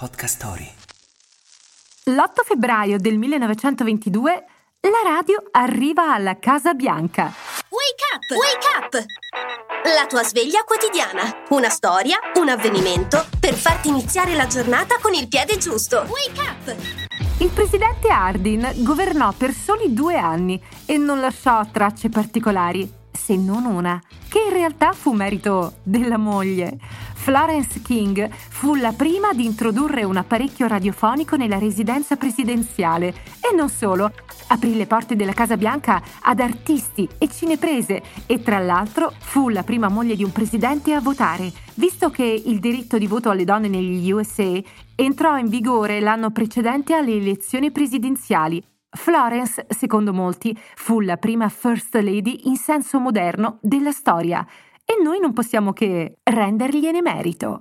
Podcast Story. L'8 febbraio del 1922 la radio arriva alla Casa Bianca. Wake up! Wake up! La tua sveglia quotidiana. Una storia, un avvenimento per farti iniziare la giornata con il piede giusto. Wake up! Il presidente Hardin governò per soli due anni e non lasciò tracce particolari, se non una, che in realtà fu merito della moglie. Florence King fu la prima ad introdurre un apparecchio radiofonico nella residenza presidenziale e non solo, aprì le porte della Casa Bianca ad artisti e cineprese e tra l'altro fu la prima moglie di un presidente a votare, visto che il diritto di voto alle donne negli USA entrò in vigore l'anno precedente alle elezioni presidenziali. Florence, secondo molti, fu la prima First Lady in senso moderno della storia noi non possiamo che rendergliene merito.